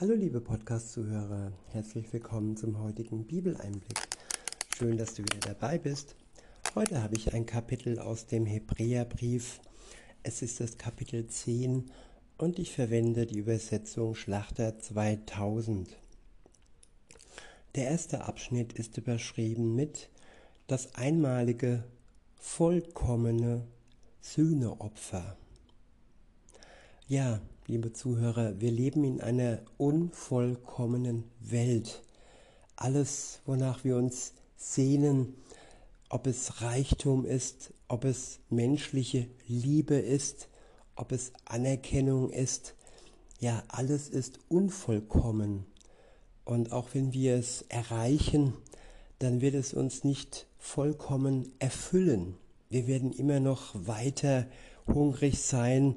Hallo liebe Podcast-Zuhörer, herzlich willkommen zum heutigen Bibeleinblick. Schön, dass du wieder dabei bist. Heute habe ich ein Kapitel aus dem Hebräerbrief. Es ist das Kapitel 10 und ich verwende die Übersetzung Schlachter 2000. Der erste Abschnitt ist überschrieben mit das einmalige, vollkommene Sühneopfer. Ja, liebe Zuhörer, wir leben in einer unvollkommenen Welt. Alles, wonach wir uns sehnen, ob es Reichtum ist, ob es menschliche Liebe ist, ob es Anerkennung ist, ja, alles ist unvollkommen. Und auch wenn wir es erreichen, dann wird es uns nicht vollkommen erfüllen. Wir werden immer noch weiter hungrig sein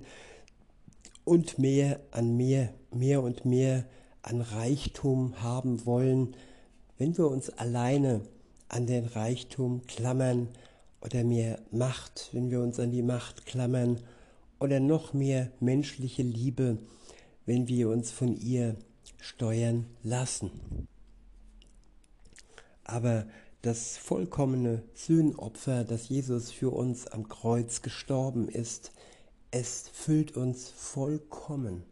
und mehr an mehr, mehr und mehr an Reichtum haben wollen, wenn wir uns alleine an den Reichtum klammern oder mehr Macht, wenn wir uns an die Macht klammern oder noch mehr menschliche Liebe, wenn wir uns von ihr steuern lassen. Aber das vollkommene Sühnopfer, das Jesus für uns am Kreuz gestorben ist, es füllt uns vollkommen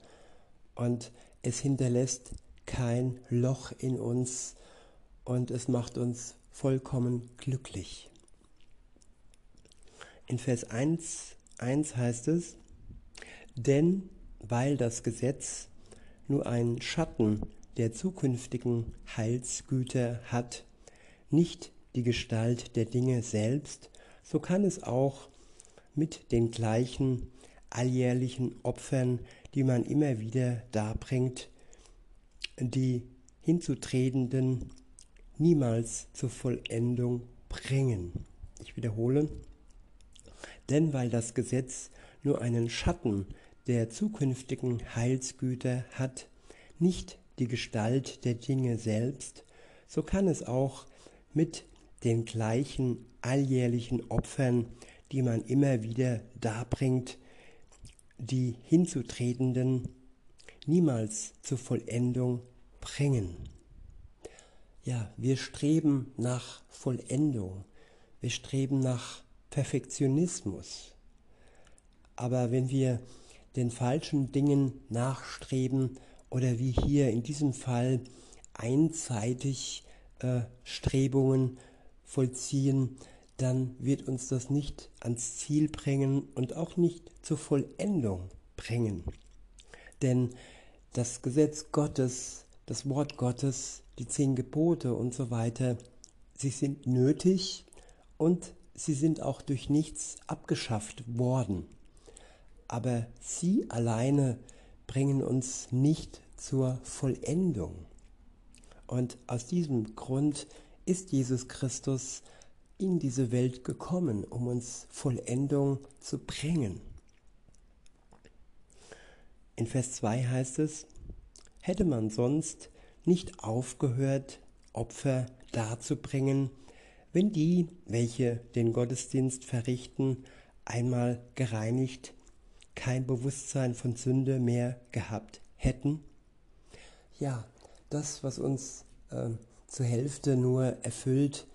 und es hinterlässt kein Loch in uns und es macht uns vollkommen glücklich. In Vers 1, 1 heißt es, denn weil das Gesetz nur einen Schatten der zukünftigen Heilsgüter hat, nicht die Gestalt der Dinge selbst, so kann es auch mit den gleichen alljährlichen Opfern, die man immer wieder darbringt, die hinzutretenden niemals zur Vollendung bringen. Ich wiederhole, denn weil das Gesetz nur einen Schatten der zukünftigen Heilsgüter hat, nicht die Gestalt der Dinge selbst, so kann es auch mit den gleichen alljährlichen Opfern, die man immer wieder darbringt, die Hinzutretenden niemals zur Vollendung bringen. Ja, wir streben nach Vollendung, wir streben nach Perfektionismus. Aber wenn wir den falschen Dingen nachstreben oder wie hier in diesem Fall einseitig äh, Strebungen vollziehen, dann wird uns das nicht ans Ziel bringen und auch nicht zur Vollendung bringen. Denn das Gesetz Gottes, das Wort Gottes, die zehn Gebote und so weiter, sie sind nötig und sie sind auch durch nichts abgeschafft worden. Aber sie alleine bringen uns nicht zur Vollendung. Und aus diesem Grund ist Jesus Christus in diese Welt gekommen, um uns Vollendung zu bringen. In Vers 2 heißt es, hätte man sonst nicht aufgehört, Opfer darzubringen, wenn die, welche den Gottesdienst verrichten, einmal gereinigt, kein Bewusstsein von Sünde mehr gehabt hätten? Ja, das, was uns äh, zur Hälfte nur erfüllt,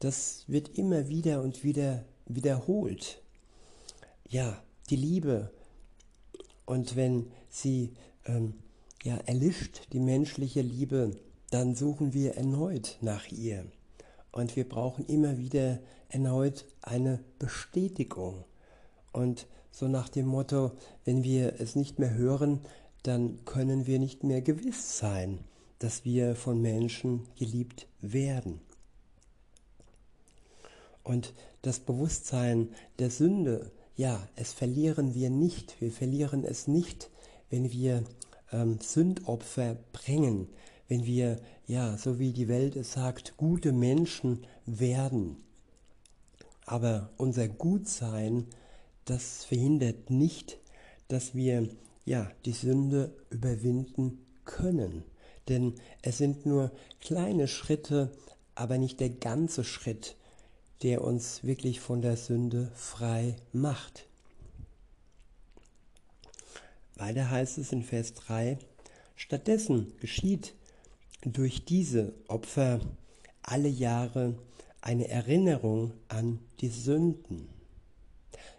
das wird immer wieder und wieder wiederholt. Ja, die Liebe. Und wenn sie ähm, ja, erlischt, die menschliche Liebe, dann suchen wir erneut nach ihr. Und wir brauchen immer wieder erneut eine Bestätigung. Und so nach dem Motto, wenn wir es nicht mehr hören, dann können wir nicht mehr gewiss sein, dass wir von Menschen geliebt werden. Und das Bewusstsein der Sünde, ja, es verlieren wir nicht. Wir verlieren es nicht, wenn wir ähm, Sündopfer bringen, wenn wir, ja, so wie die Welt es sagt, gute Menschen werden. Aber unser Gutsein, das verhindert nicht, dass wir, ja, die Sünde überwinden können. Denn es sind nur kleine Schritte, aber nicht der ganze Schritt, der uns wirklich von der Sünde frei macht. Weiter heißt es in Vers 3, Stattdessen geschieht durch diese Opfer alle Jahre eine Erinnerung an die Sünden.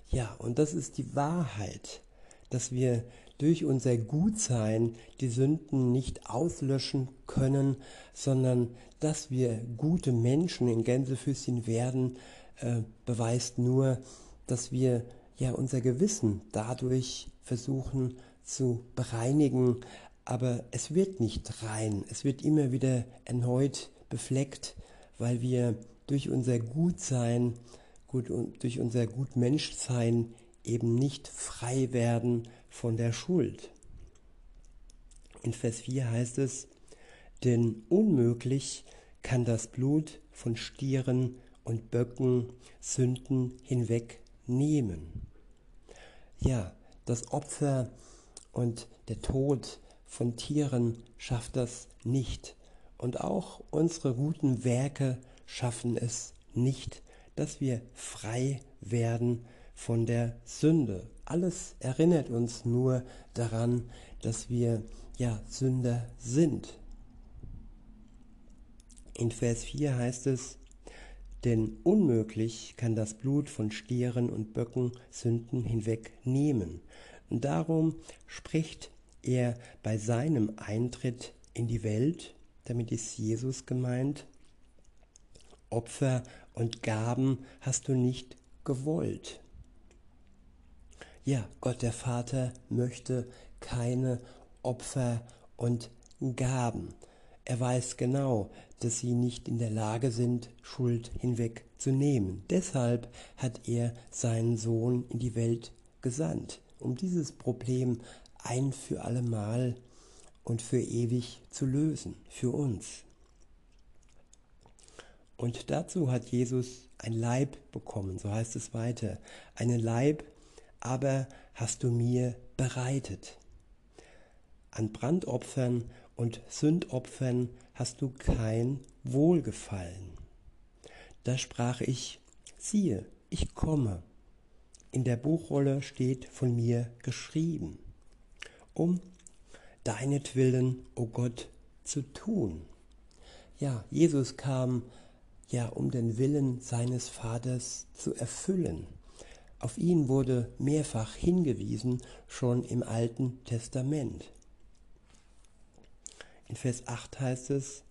Ja, und das ist die Wahrheit, dass wir durch unser Gutsein die Sünden nicht auslöschen können, sondern dass wir gute Menschen in Gänsefüßchen werden, äh, beweist nur, dass wir ja unser Gewissen dadurch versuchen zu bereinigen, aber es wird nicht rein, es wird immer wieder erneut befleckt, weil wir durch unser Gutsein, gut, durch unser Gutmenschsein eben nicht frei werden von der Schuld. In Vers 4 heißt es, denn unmöglich kann das Blut von Stieren und Böcken Sünden hinwegnehmen. Ja, das Opfer und der Tod von Tieren schafft das nicht. Und auch unsere guten Werke schaffen es nicht, dass wir frei werden von der Sünde. Alles erinnert uns nur daran, dass wir ja Sünder sind. In Vers 4 heißt es, denn unmöglich kann das Blut von Stieren und Böcken Sünden hinwegnehmen. Darum spricht er bei seinem Eintritt in die Welt, damit ist Jesus gemeint, Opfer und Gaben hast du nicht gewollt. Ja, Gott der Vater möchte keine Opfer und Gaben. Er weiß genau, dass sie nicht in der Lage sind, Schuld hinwegzunehmen. Deshalb hat er seinen Sohn in die Welt gesandt, um dieses Problem ein für allemal und für ewig zu lösen, für uns. Und dazu hat Jesus ein Leib bekommen, so heißt es weiter. Einen Leib aber hast du mir bereitet. An Brandopfern und Sündopfern hast du kein Wohlgefallen. Da sprach ich, siehe, ich komme. In der Buchrolle steht von mir geschrieben, um deinetwillen, o oh Gott, zu tun. Ja, Jesus kam ja, um den Willen seines Vaters zu erfüllen. Auf ihn wurde mehrfach hingewiesen, schon im Alten Testament. In Vers 8 heißt es,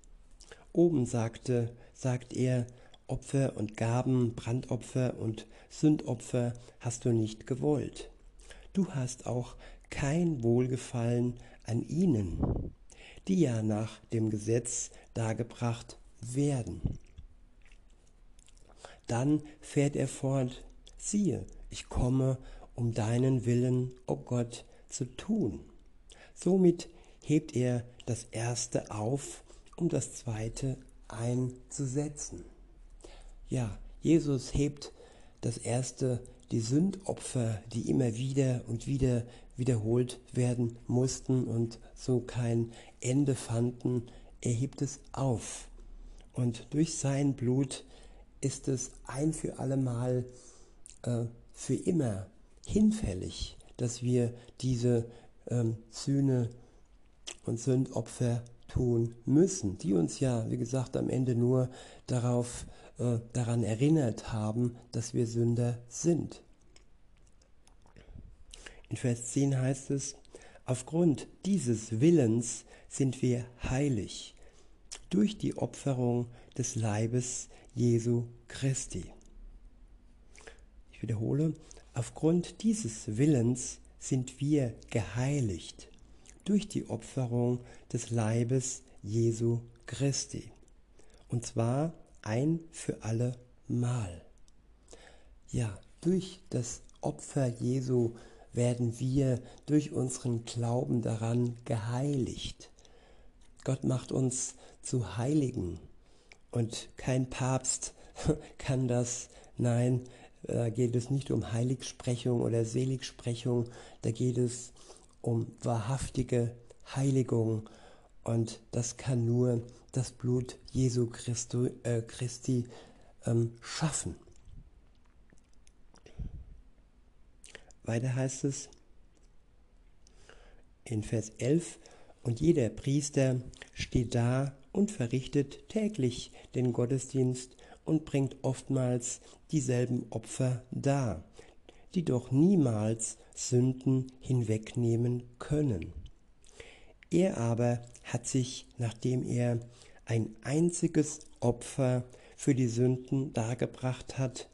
oben sagte, sagt er, Opfer und Gaben, Brandopfer und Sündopfer hast du nicht gewollt. Du hast auch kein Wohlgefallen an ihnen, die ja nach dem Gesetz dargebracht werden. Dann fährt er fort, siehe, ich komme, um deinen Willen, o oh Gott, zu tun. Somit hebt er das erste auf, um das zweite einzusetzen. Ja, Jesus hebt das erste, die Sündopfer, die immer wieder und wieder wiederholt werden mussten und so kein Ende fanden, er hebt es auf. Und durch sein Blut ist es ein für allemal äh, für immer hinfällig, dass wir diese ähm, Sühne und Sündopfer tun müssen, die uns ja, wie gesagt, am Ende nur darauf, äh, daran erinnert haben, dass wir Sünder sind. In Vers 10 heißt es, aufgrund dieses Willens sind wir heilig durch die Opferung des Leibes Jesu Christi. Ich wiederhole, aufgrund dieses Willens sind wir geheiligt durch die Opferung des Leibes Jesu Christi. Und zwar ein für alle Mal. Ja, durch das Opfer Jesu werden wir durch unseren Glauben daran geheiligt. Gott macht uns zu Heiligen und kein Papst kann das. Nein, da geht es nicht um Heiligsprechung oder Seligsprechung, da geht es um wahrhaftige Heiligung und das kann nur das Blut Jesu Christi, äh, Christi ähm, schaffen. Weiter heißt es in Vers 11, Und jeder Priester steht da und verrichtet täglich den Gottesdienst und bringt oftmals dieselben Opfer dar, die doch niemals Sünden hinwegnehmen können. Er aber hat sich, nachdem er ein einziges Opfer für die Sünden dargebracht hat,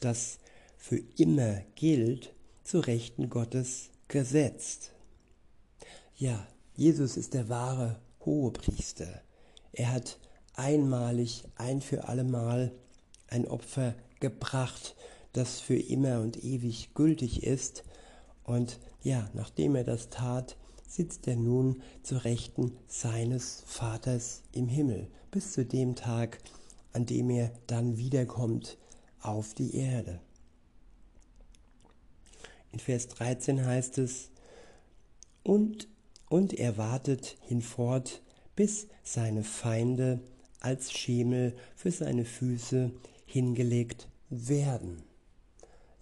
das für immer gilt, zu Rechten Gottes gesetzt. Ja, Jesus ist der wahre Hohepriester. Er hat einmalig, ein für allemal ein Opfer gebracht, das für immer und ewig gültig ist. Und ja, nachdem er das tat, sitzt er nun zu Rechten seines Vaters im Himmel, bis zu dem Tag, an dem er dann wiederkommt auf die Erde. In Vers 13 heißt es, und, und er wartet hinfort, bis seine Feinde als Schemel für seine Füße hingelegt werden.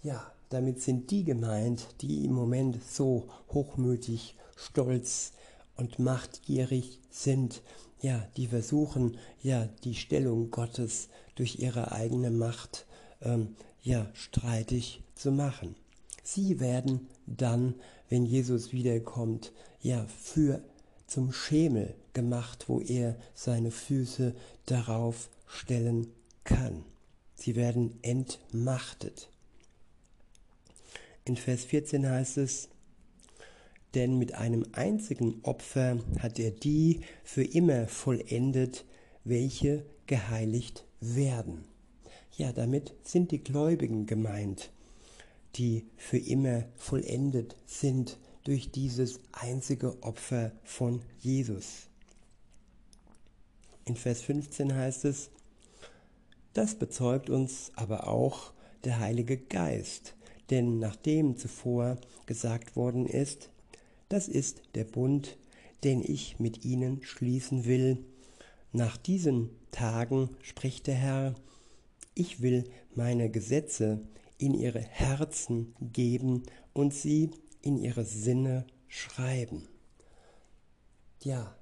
Ja, damit sind die gemeint, die im Moment so hochmütig, stolz und machtgierig sind, ja, die versuchen, ja, die Stellung Gottes durch ihre eigene Macht, ähm, ja, streitig zu machen. Sie werden dann, wenn Jesus wiederkommt, ja, für zum Schemel gemacht, wo er seine Füße darauf stellen kann. Sie werden entmachtet. In Vers 14 heißt es, denn mit einem einzigen Opfer hat er die für immer vollendet, welche geheiligt werden. Ja, damit sind die Gläubigen gemeint, die für immer vollendet sind durch dieses einzige Opfer von Jesus. In Vers 15 heißt es, das bezeugt uns aber auch der Heilige Geist, denn nachdem zuvor gesagt worden ist, das ist der Bund, den ich mit ihnen schließen will. Nach diesen Tagen spricht der Herr, ich will meine Gesetze in ihre Herzen geben und sie in ihre Sinne schreiben. Ja,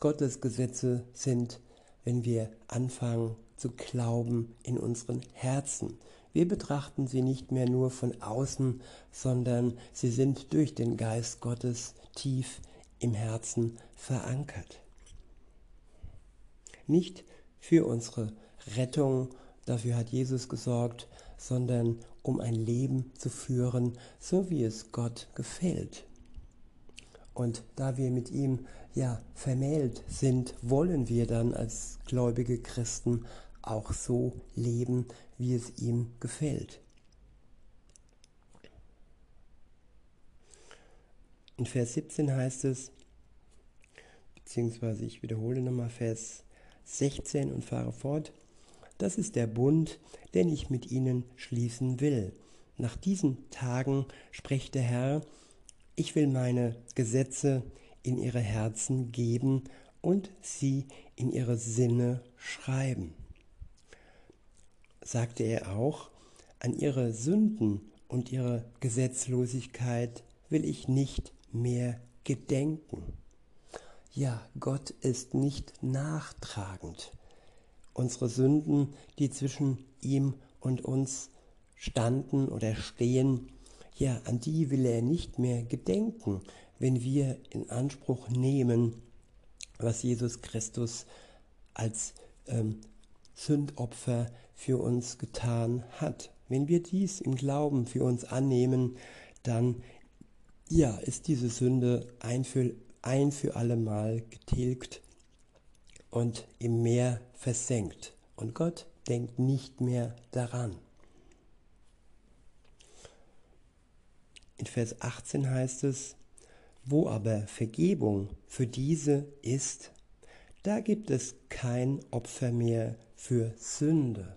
Gottes Gesetze sind, wenn wir anfangen zu glauben, in unseren Herzen. Wir betrachten sie nicht mehr nur von außen, sondern sie sind durch den Geist Gottes tief im Herzen verankert. Nicht für unsere Rettung, dafür hat Jesus gesorgt, sondern um ein Leben zu führen, so wie es Gott gefällt. Und da wir mit ihm ja vermählt sind, wollen wir dann als gläubige Christen auch so leben, wie es ihm gefällt. In Vers 17 heißt es, beziehungsweise ich wiederhole nochmal Vers 16 und fahre fort, das ist der Bund, den ich mit ihnen schließen will. Nach diesen Tagen spricht der Herr, ich will meine Gesetze in ihre Herzen geben und sie in ihre Sinne schreiben sagte er auch, an ihre Sünden und ihre Gesetzlosigkeit will ich nicht mehr gedenken. Ja, Gott ist nicht nachtragend. Unsere Sünden, die zwischen ihm und uns standen oder stehen, ja, an die will er nicht mehr gedenken, wenn wir in Anspruch nehmen, was Jesus Christus als ähm, Sündopfer für uns getan hat. Wenn wir dies im Glauben für uns annehmen, dann ja, ist diese Sünde ein für, ein für alle Mal getilgt und im Meer versenkt. Und Gott denkt nicht mehr daran. In Vers 18 heißt es, wo aber Vergebung für diese ist, da gibt es kein Opfer mehr für Sünde.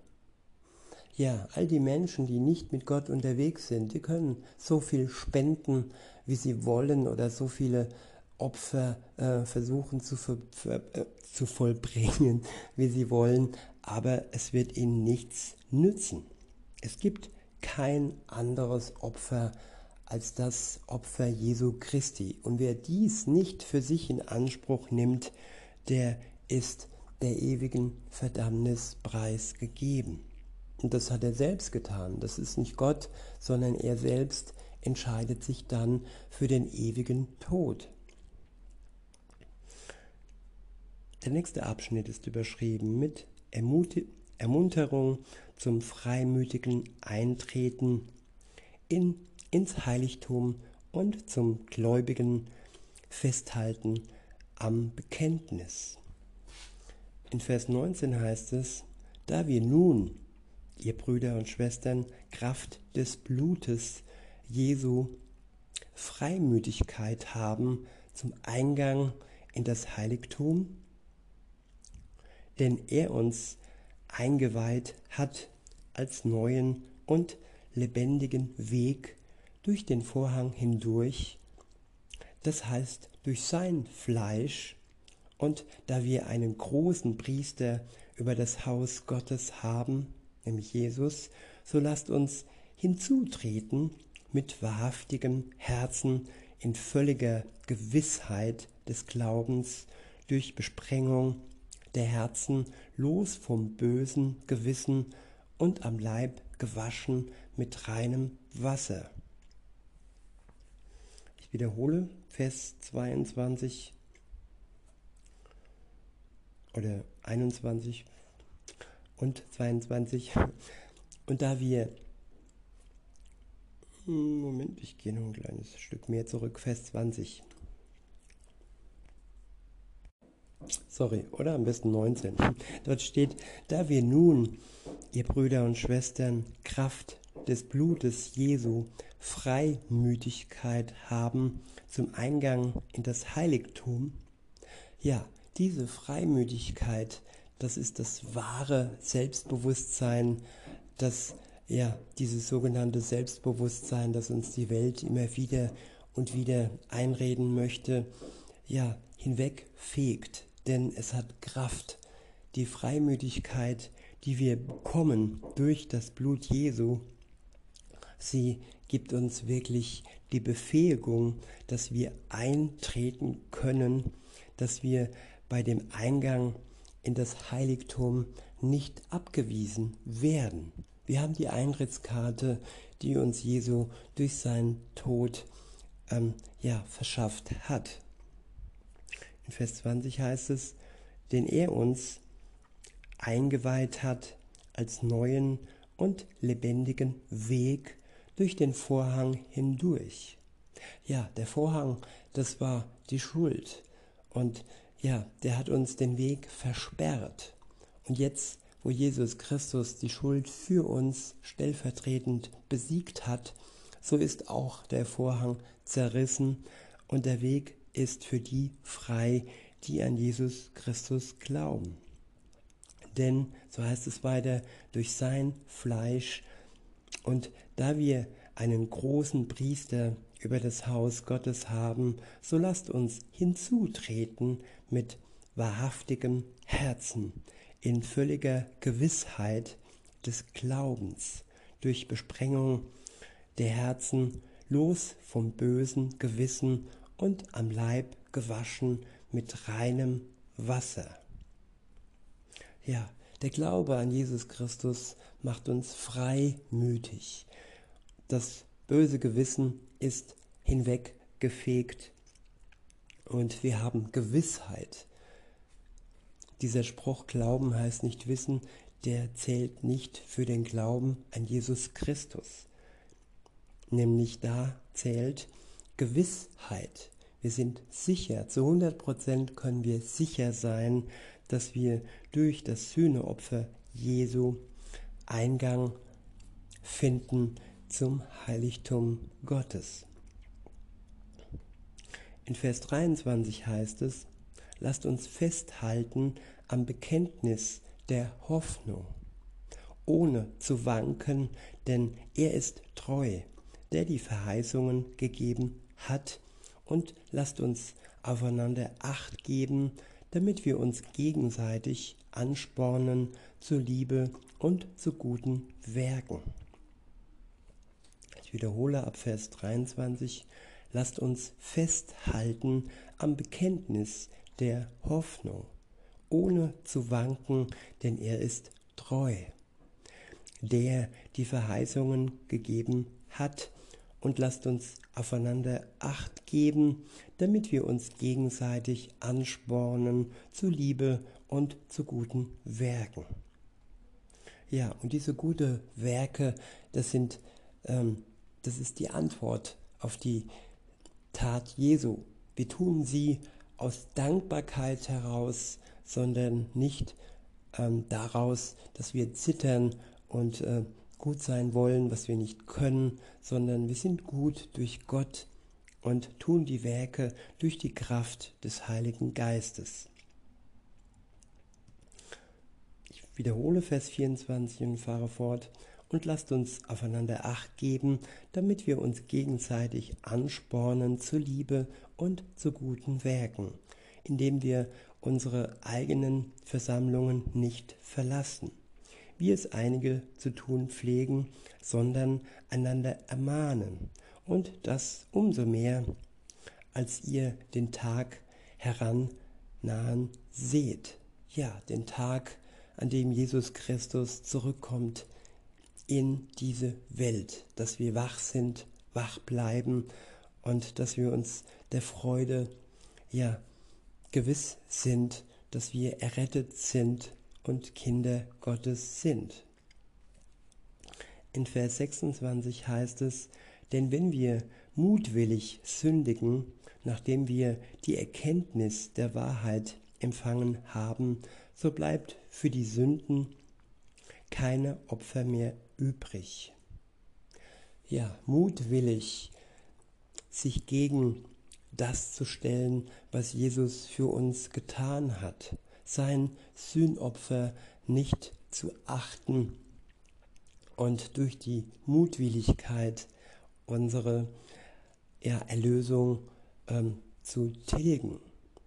Ja, all die Menschen, die nicht mit Gott unterwegs sind, die können so viel spenden, wie sie wollen oder so viele Opfer äh, versuchen zu, ver, ver, äh, zu vollbringen, wie sie wollen, aber es wird ihnen nichts nützen. Es gibt kein anderes Opfer als das Opfer Jesu Christi. Und wer dies nicht für sich in Anspruch nimmt, der ist der ewigen Verdammnis preisgegeben. Und das hat er selbst getan. Das ist nicht Gott, sondern er selbst entscheidet sich dann für den ewigen Tod. Der nächste Abschnitt ist überschrieben mit Ermunterung zum freimütigen Eintreten in, ins Heiligtum und zum gläubigen Festhalten am Bekenntnis. In Vers 19 heißt es, da wir nun, ihr Brüder und Schwestern, Kraft des Blutes Jesu Freimütigkeit haben zum Eingang in das Heiligtum, denn er uns eingeweiht hat als neuen und lebendigen Weg durch den Vorhang hindurch, das heißt durch sein Fleisch, und da wir einen großen Priester über das Haus Gottes haben, nämlich Jesus, so lasst uns hinzutreten mit wahrhaftigem Herzen in völliger Gewissheit des Glaubens durch Besprengung der Herzen los vom bösen Gewissen und am Leib gewaschen mit reinem Wasser. Ich wiederhole Vers 22 oder 21 und 22. Und da wir, Moment, ich gehe noch ein kleines Stück mehr zurück, Vers 20. Sorry, oder am besten 19. Dort steht, da wir nun, ihr Brüder und Schwestern, Kraft des Blutes Jesu, Freimütigkeit haben zum Eingang in das Heiligtum, ja, diese Freimütigkeit, das ist das wahre Selbstbewusstsein, das ja dieses sogenannte Selbstbewusstsein, das uns die Welt immer wieder und wieder einreden möchte, ja, hinwegfegt, denn es hat Kraft. Die Freimütigkeit, die wir bekommen durch das Blut Jesu, sie gibt uns wirklich die Befähigung, dass wir eintreten können, dass wir bei dem Eingang in das Heiligtum nicht abgewiesen werden. Wir haben die Eintrittskarte, die uns Jesu durch seinen Tod ähm, ja, verschafft hat. In Vers 20 heißt es, den er uns eingeweiht hat als neuen und lebendigen Weg durch den Vorhang hindurch. Ja, der Vorhang, das war die Schuld. Und ja, der hat uns den Weg versperrt. Und jetzt, wo Jesus Christus die Schuld für uns stellvertretend besiegt hat, so ist auch der Vorhang zerrissen und der Weg ist für die frei, die an Jesus Christus glauben. Denn, so heißt es weiter, durch sein Fleisch und da wir einen großen Priester über das Haus Gottes haben, so lasst uns hinzutreten mit wahrhaftigem Herzen, in völliger Gewissheit des Glaubens, durch Besprengung der Herzen, los vom bösen Gewissen und am Leib gewaschen mit reinem Wasser. Ja, der Glaube an Jesus Christus macht uns freimütig. Das böse Gewissen ist hinweggefegt und wir haben Gewissheit. Dieser Spruch Glauben heißt nicht Wissen, der zählt nicht für den Glauben an Jesus Christus. Nämlich da zählt Gewissheit. Wir sind sicher, zu 100% können wir sicher sein, dass wir durch das Sühneopfer Jesu Eingang finden zum Heiligtum Gottes. In Vers 23 heißt es, lasst uns festhalten am Bekenntnis der Hoffnung, ohne zu wanken, denn er ist treu, der die Verheißungen gegeben hat, und lasst uns aufeinander acht geben, damit wir uns gegenseitig anspornen zur Liebe und zu guten Werken wiederhole ab Vers 23, lasst uns festhalten am Bekenntnis der Hoffnung, ohne zu wanken, denn er ist treu, der die Verheißungen gegeben hat, und lasst uns aufeinander acht geben, damit wir uns gegenseitig anspornen zu Liebe und zu guten Werken. Ja, und diese guten Werke, das sind, ähm, das ist die Antwort auf die Tat Jesu. Wir tun sie aus Dankbarkeit heraus, sondern nicht ähm, daraus, dass wir zittern und äh, gut sein wollen, was wir nicht können, sondern wir sind gut durch Gott und tun die Werke durch die Kraft des Heiligen Geistes. Ich wiederhole Vers 24 und fahre fort. Und lasst uns aufeinander acht geben, damit wir uns gegenseitig anspornen zur Liebe und zu guten Werken, indem wir unsere eigenen Versammlungen nicht verlassen wie es einige zu tun pflegen, sondern einander ermahnen, und das umso mehr, als ihr den Tag herannahen seht. Ja, den Tag, an dem Jesus Christus zurückkommt in diese Welt, dass wir wach sind, wach bleiben und dass wir uns der Freude, ja, gewiss sind, dass wir errettet sind und Kinder Gottes sind. In Vers 26 heißt es, denn wenn wir mutwillig sündigen, nachdem wir die Erkenntnis der Wahrheit empfangen haben, so bleibt für die Sünden keine Opfer mehr übrig. Ja, mutwillig sich gegen das zu stellen, was Jesus für uns getan hat sein Sühnopfer nicht zu achten und durch die Mutwilligkeit unsere ja, Erlösung ähm, zu tilgen.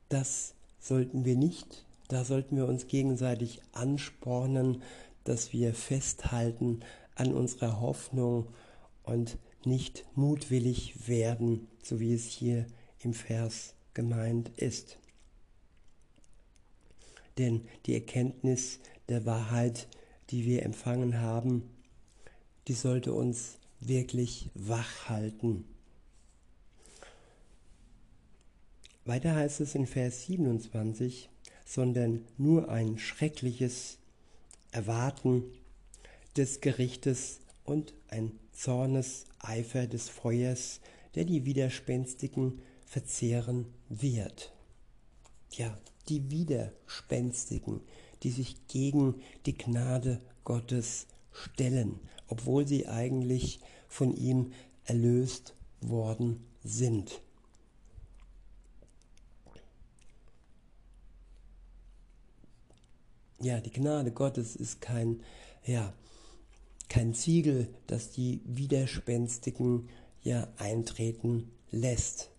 Das sollten wir nicht. Da sollten wir uns gegenseitig anspornen, dass wir festhalten an unserer Hoffnung und nicht mutwillig werden, so wie es hier im Vers gemeint ist denn die Erkenntnis der Wahrheit, die wir empfangen haben, die sollte uns wirklich wach halten. Weiter heißt es in Vers 27, sondern nur ein schreckliches Erwarten des Gerichtes und ein Zorneseifer des Feuers, der die Widerspenstigen verzehren wird. Ja, die Widerspenstigen, die sich gegen die Gnade Gottes stellen, obwohl sie eigentlich von ihm erlöst worden sind. Ja, die Gnade Gottes ist kein, ja, kein Ziegel, das die Widerspenstigen ja eintreten lässt.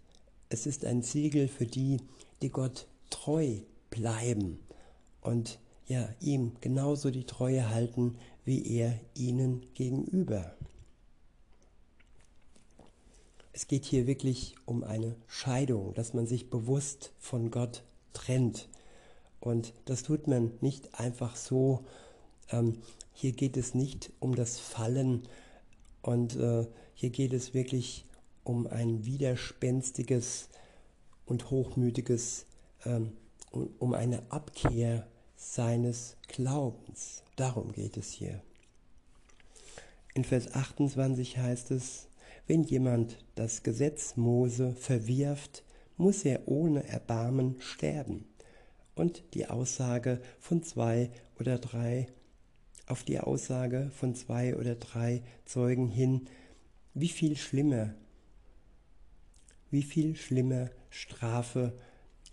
Es ist ein Siegel für die, die Gott treu bleiben und ja, ihm genauso die Treue halten, wie er ihnen gegenüber. Es geht hier wirklich um eine Scheidung, dass man sich bewusst von Gott trennt. Und das tut man nicht einfach so. Ähm, hier geht es nicht um das Fallen und äh, hier geht es wirklich um ein widerspenstiges und hochmütiges ähm, um eine Abkehr seines Glaubens. Darum geht es hier. In Vers 28 heißt es, wenn jemand das Gesetz Mose verwirft, muss er ohne Erbarmen sterben. Und die Aussage von zwei oder drei, auf die Aussage von zwei oder drei Zeugen hin, wie viel schlimmer, wie viel schlimmer Strafe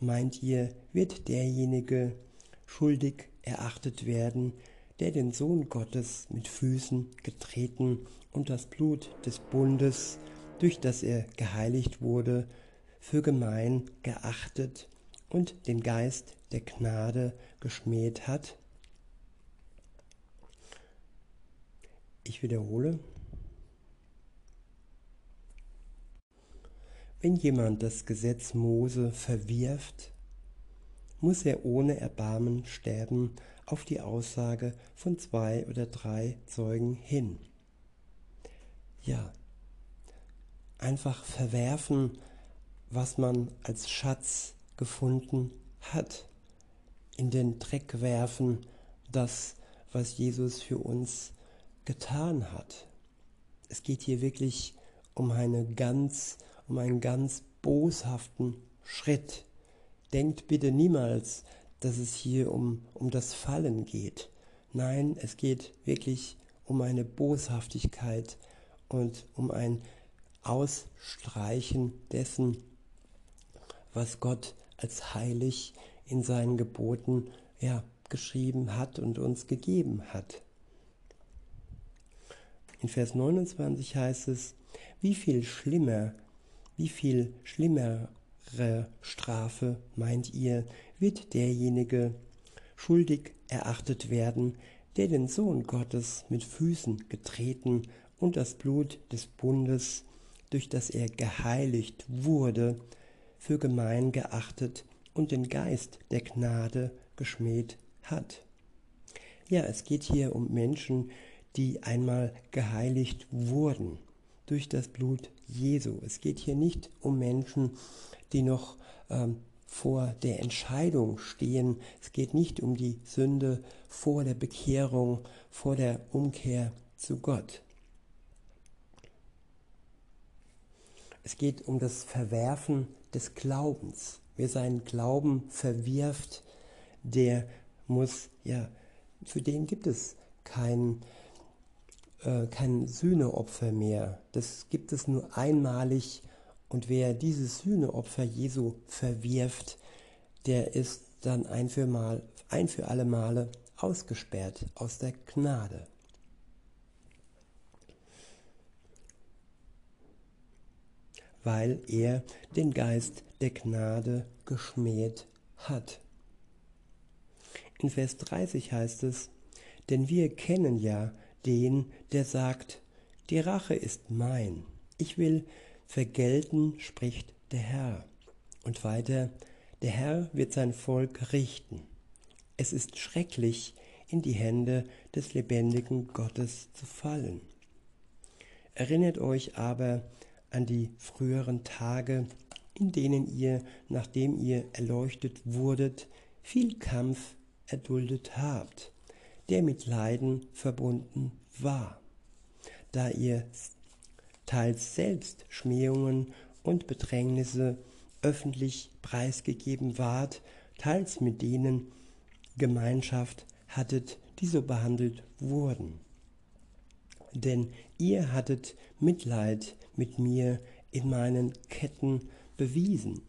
meint ihr, wird derjenige schuldig erachtet werden, der den Sohn Gottes mit Füßen getreten und das Blut des Bundes, durch das er geheiligt wurde, für gemein geachtet und den Geist der Gnade geschmäht hat? Ich wiederhole. wenn jemand das Gesetz Mose verwirft, muss er ohne Erbarmen sterben auf die Aussage von zwei oder drei Zeugen hin. Ja, einfach verwerfen, was man als Schatz gefunden hat, in den Dreck werfen, das, was Jesus für uns getan hat. Es geht hier wirklich um eine ganz, um einen ganz boshaften Schritt. Denkt bitte niemals, dass es hier um, um das Fallen geht. Nein, es geht wirklich um eine Boshaftigkeit und um ein Ausstreichen dessen, was Gott als heilig in seinen Geboten ja, geschrieben hat und uns gegeben hat. In Vers 29 heißt es, wie viel schlimmer, wie viel schlimmere Strafe, meint ihr, wird derjenige schuldig erachtet werden, der den Sohn Gottes mit Füßen getreten und das Blut des Bundes, durch das er geheiligt wurde, für gemein geachtet und den Geist der Gnade geschmäht hat. Ja, es geht hier um Menschen, die einmal geheiligt wurden durch das Blut Jesu. Es geht hier nicht um Menschen, die noch ähm, vor der Entscheidung stehen. Es geht nicht um die Sünde vor der Bekehrung, vor der Umkehr zu Gott. Es geht um das Verwerfen des Glaubens. Wer seinen Glauben verwirft, der muss, ja, für den gibt es kein, äh, kein Sühneopfer mehr. Das gibt es nur einmalig und wer dieses Sühneopfer Jesu verwirft, der ist dann ein für, mal, ein für alle Male ausgesperrt aus der Gnade. Weil er den Geist der Gnade geschmäht hat. In Vers 30 heißt es, denn wir kennen ja den, der sagt, die Rache ist mein, ich will vergelten, spricht der Herr. Und weiter, der Herr wird sein Volk richten. Es ist schrecklich, in die Hände des lebendigen Gottes zu fallen. Erinnert euch aber an die früheren Tage, in denen ihr, nachdem ihr erleuchtet wurdet, viel Kampf erduldet habt, der mit Leiden verbunden war, da ihr teils selbst Schmähungen und Bedrängnisse öffentlich preisgegeben ward, teils mit denen Gemeinschaft hattet, die so behandelt wurden. Denn ihr hattet Mitleid mit mir in meinen Ketten bewiesen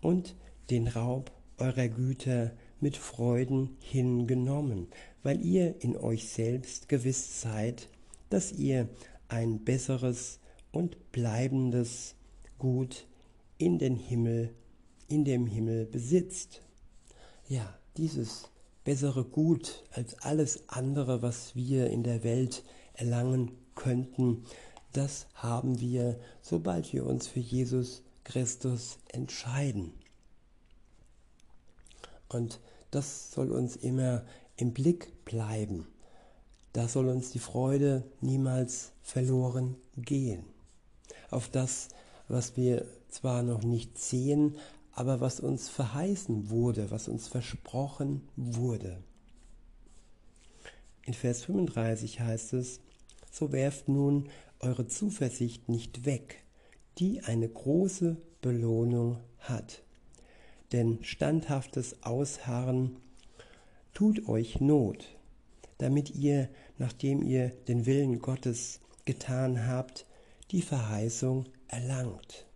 und den Raub eurer Güter mit Freuden hingenommen, weil ihr in euch selbst gewiss seid, dass ihr ein besseres und bleibendes Gut in den Himmel, in dem Himmel besitzt. Ja, dieses bessere Gut als alles andere, was wir in der Welt erlangen könnten, das haben wir, sobald wir uns für Jesus Christus entscheiden. Und das soll uns immer im Blick bleiben. Da soll uns die Freude niemals verloren gehen. Auf das, was wir zwar noch nicht sehen, aber was uns verheißen wurde, was uns versprochen wurde. In Vers 35 heißt es, so werft nun eure Zuversicht nicht weg, die eine große Belohnung hat. Denn standhaftes Ausharren tut euch Not, damit ihr, nachdem ihr den Willen Gottes getan habt, die Verheißung erlangt.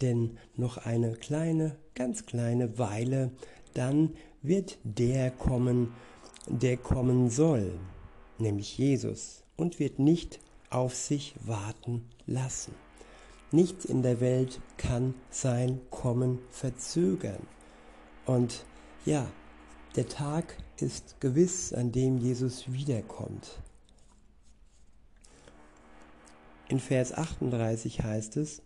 Denn noch eine kleine, ganz kleine Weile, dann wird der kommen, der kommen soll, nämlich Jesus, und wird nicht auf sich warten lassen. Nichts in der Welt kann sein Kommen verzögern. Und ja, der Tag ist gewiss, an dem Jesus wiederkommt. In Vers 38 heißt es,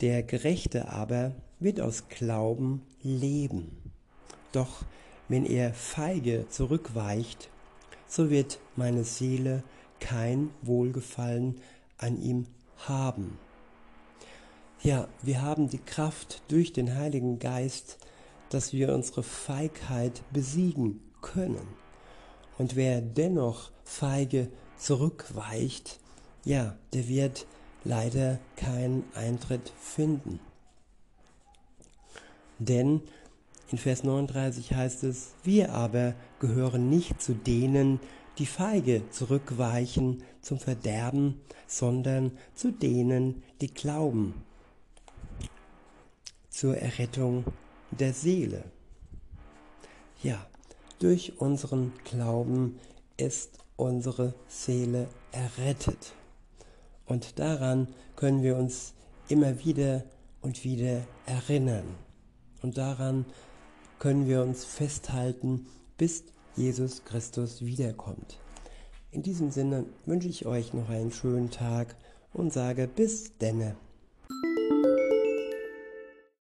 der Gerechte aber wird aus Glauben leben. Doch wenn er feige zurückweicht, so wird meine Seele kein Wohlgefallen an ihm haben. Ja, wir haben die Kraft durch den Heiligen Geist, dass wir unsere Feigheit besiegen können. Und wer dennoch feige zurückweicht, ja, der wird leider keinen Eintritt finden. Denn in Vers 39 heißt es, wir aber gehören nicht zu denen, die feige zurückweichen zum Verderben, sondern zu denen, die glauben, zur Errettung der Seele. Ja, durch unseren Glauben ist unsere Seele errettet. Und daran können wir uns immer wieder und wieder erinnern. Und daran können wir uns festhalten, bis Jesus Christus wiederkommt. In diesem Sinne wünsche ich euch noch einen schönen Tag und sage bis denne.